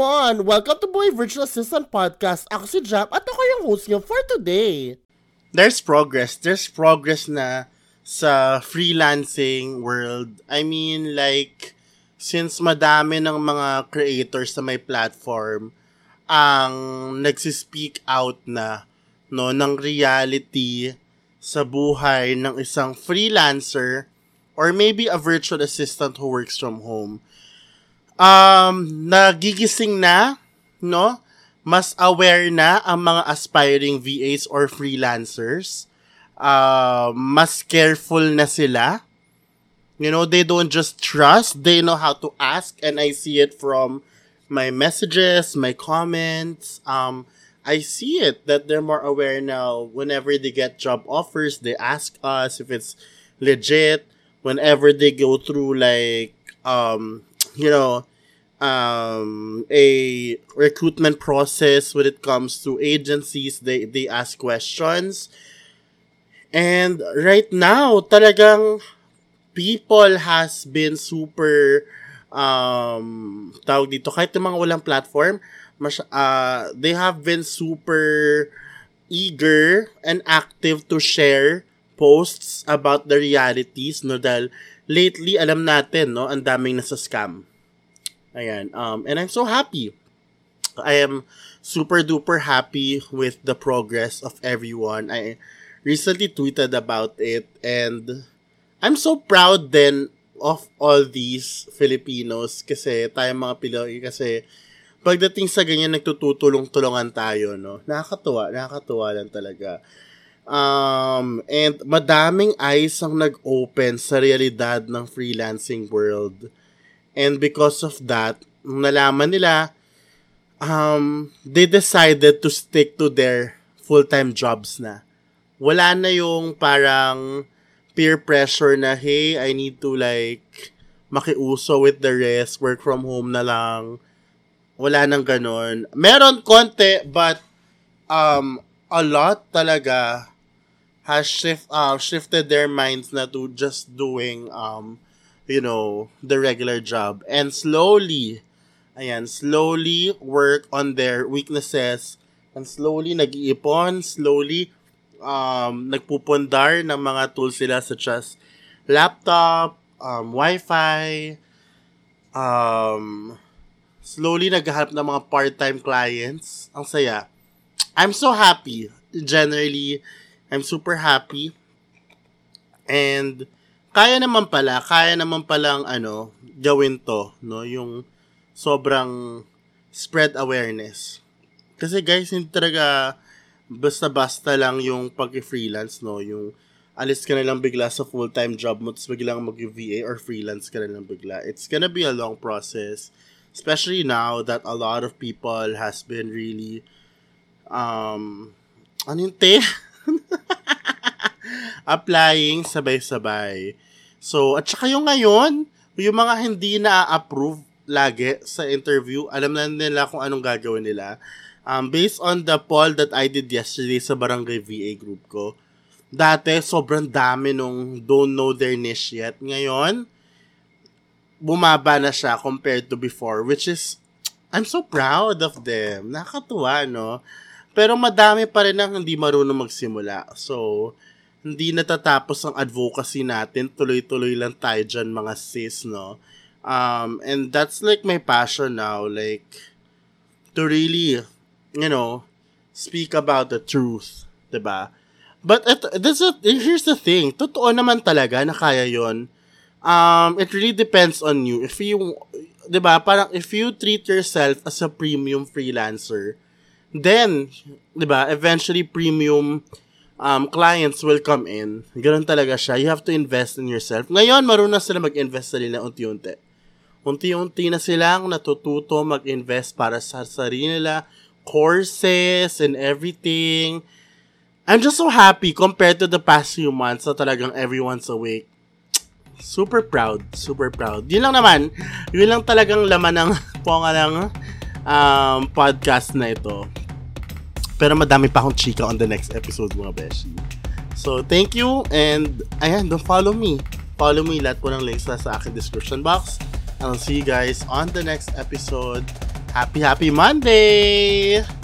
come on! Welcome to Boy Virtual Assistant Podcast. Ako si Jap at ako yung host niyo for today. There's progress. There's progress na sa freelancing world. I mean, like, since madami ng mga creators sa may platform ang nagsispeak out na no ng reality sa buhay ng isang freelancer or maybe a virtual assistant who works from home um, nagigising na, no? Mas aware na ang mga aspiring VAs or freelancers. Uh, mas careful na sila. You know, they don't just trust, they know how to ask and I see it from my messages, my comments. Um, I see it that they're more aware now. Whenever they get job offers, they ask us if it's legit. Whenever they go through like um, you know, um, a recruitment process when it comes to agencies. They, they ask questions. And right now, talagang people has been super um tawag dito kahit yung mga walang platform mas uh, they have been super eager and active to share posts about the realities no dahil lately alam natin no ang daming nasa scam Ayan. Um, and I'm so happy. I am super duper happy with the progress of everyone. I recently tweeted about it and I'm so proud then of all these Filipinos kasi tayo mga Pinoy kasi pagdating sa ganyan nagtutulong-tulungan tayo no. Nakakatuwa, nakakatuwa lang talaga. Um, and madaming eyes ang nag-open sa realidad ng freelancing world And because of that, nalaman nila, um, they decided to stick to their full-time jobs na. Wala na yung parang peer pressure na, hey, I need to like makiuso with the rest, work from home na lang. Wala nang ganun. Meron konti, but um, a lot talaga has shift, uh, shifted their minds na to just doing um, you know, the regular job. And slowly, ayan, slowly work on their weaknesses and slowly nag-iipon, slowly um, nagpupundar ng mga tools sila such as laptop, um, Wi-Fi, um, slowly naghahanap ng mga part-time clients. Ang saya. I'm so happy. Generally, I'm super happy. And kaya naman pala, kaya naman palang ano, gawin to, no? Yung sobrang spread awareness. Kasi guys, hindi talaga basta-basta lang yung pag-freelance, no? Yung alis ka na lang bigla sa full-time job mo, tapos biglang mag-VA or freelance ka na lang bigla. It's gonna be a long process. Especially now that a lot of people has been really um ano yung? applying sabay-sabay. So, at saka yung ngayon, yung mga hindi na-approve lagi sa interview, alam na nila kung anong gagawin nila. Um, based on the poll that I did yesterday sa Barangay VA group ko, dati sobrang dami nung don't know their niche yet. Ngayon, bumaba na siya compared to before, which is, I'm so proud of them. Nakakatuwa, no? Pero madami pa rin ang hindi marunong magsimula. So, hindi natatapos ang advocacy natin. Tuloy-tuloy lang tayo dyan, mga sis, no? Um, and that's like my passion now, like, to really, you know, speak about the truth, ba? Diba? But it, this is, here's the thing, totoo naman talaga na kaya yon. Um, it really depends on you. If you, ba, parang if you treat yourself as a premium freelancer, then, ba, eventually premium um, clients will come in. Ganun talaga siya. You have to invest in yourself. Ngayon, marunong sila mag-invest sa nila unti-unti. Unti-unti na silang natututo mag-invest para sa sarili nila, courses and everything. I'm just so happy compared to the past few months na talagang everyone's awake. Super proud. Super proud. Yun lang naman. Yun lang talagang laman ng ponga ng um, podcast na ito. Pero madami pa akong chika on the next episode mga beshi. So, thank you and ayan, don't follow me. Follow me, lahat po ng links na sa akin description box. And I'll see you guys on the next episode. Happy, happy Monday!